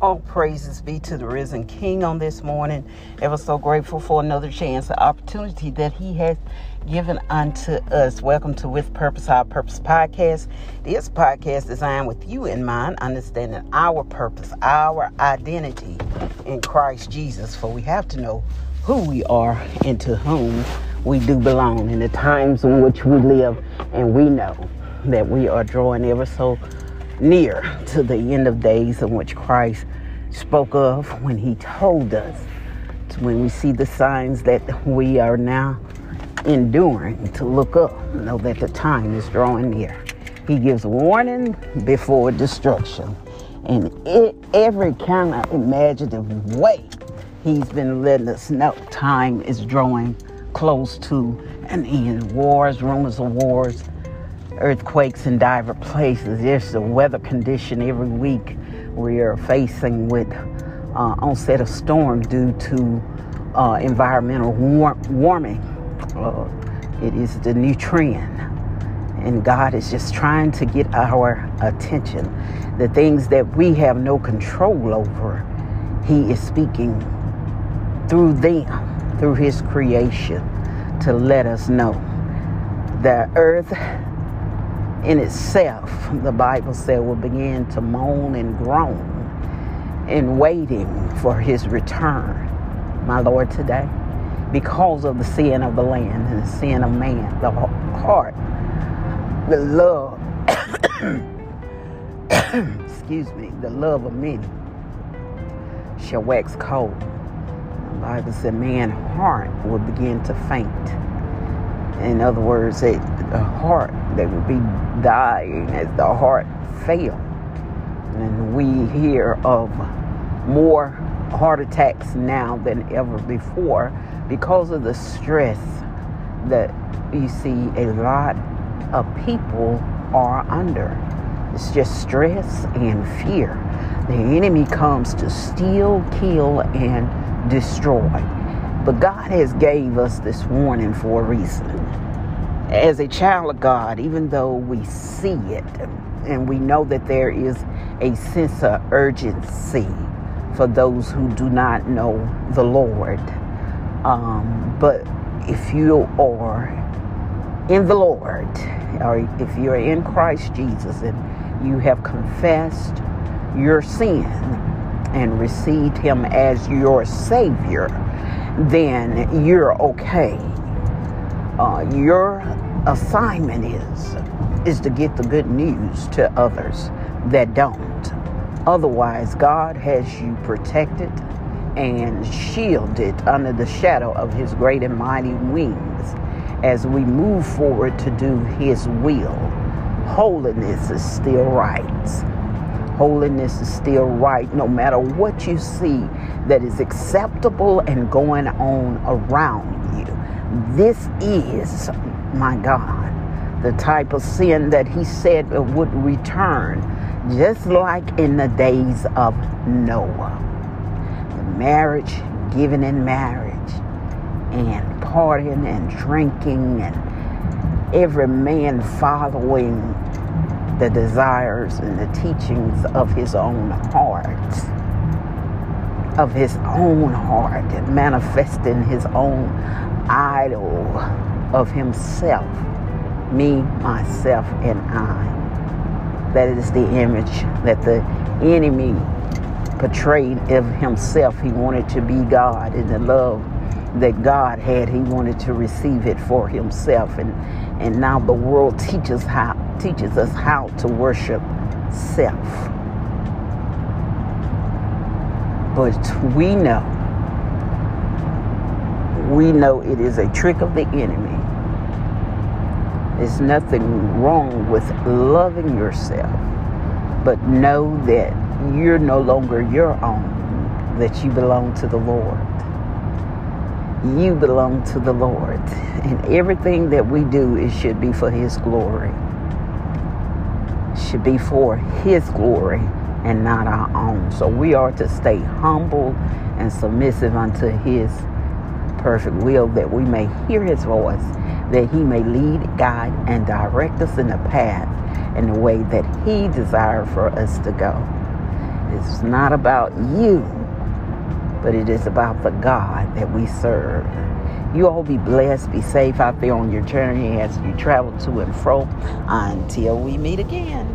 All praises be to the risen King on this morning. Ever so grateful for another chance, the opportunity that He has given unto us. Welcome to With Purpose, Our Purpose podcast. This podcast designed with you in mind, understanding our purpose, our identity in Christ Jesus. For we have to know who we are and to whom we do belong in the times in which we live, and we know that we are drawing ever so near to the end of days in which Christ spoke of when he told us when we see the signs that we are now enduring to look up, know that the time is drawing near. He gives warning before destruction. And it, every kind of imaginative way, he's been letting us know time is drawing close to an end. Wars, rumors of wars, earthquakes in diverse places. There's a weather condition every week we are facing with uh, onset of storms due to uh, environmental war- warming. Uh, it is the new trend. And God is just trying to get our attention. The things that we have no control over, He is speaking through them, through His creation, to let us know. The earth in itself, the Bible said, will begin to moan and groan in waiting for his return, my Lord, today, because of the sin of the land and the sin of man, the heart, the love, excuse me, the love of many shall wax cold. The Bible said, man's heart will begin to faint. In other words, a, a heart that would be dying as the heart failed. And we hear of more heart attacks now than ever before because of the stress that you see a lot of people are under. It's just stress and fear. The enemy comes to steal, kill, and destroy. But God has gave us this warning for a reason. As a child of God, even though we see it and we know that there is a sense of urgency for those who do not know the Lord. Um, but if you are in the Lord, or if you're in Christ Jesus and you have confessed your sin and received Him as your Savior, then you're okay. Uh, your assignment is is to get the good news to others that don't. Otherwise, God has you protected and shielded under the shadow of His great and mighty wings as we move forward to do His will. Holiness is still right. Holiness is still right no matter what you see that is acceptable and going on around you. This is, my God, the type of sin that He said would return, just like in the days of Noah. The marriage, giving in marriage, and partying and drinking, and every man following the desires and the teachings of his own heart, of his own heart, and manifesting his own idol of himself, me, myself, and I. That is the image that the enemy portrayed of himself. He wanted to be God in the love that God had. He wanted to receive it for himself. And, and now the world teaches how teaches us how to worship self. But we know, we know it is a trick of the enemy. There's nothing wrong with loving yourself, but know that you're no longer your own, that you belong to the Lord. You belong to the Lord. And everything that we do, it should be for His glory should be for His glory and not our own. So we are to stay humble and submissive unto His perfect will that we may hear His voice, that He may lead, guide, and direct us in the path in the way that He desired for us to go. It's not about you, but it is about the God that we serve. You all be blessed, be safe out there on your journey as you travel to and fro until we meet again.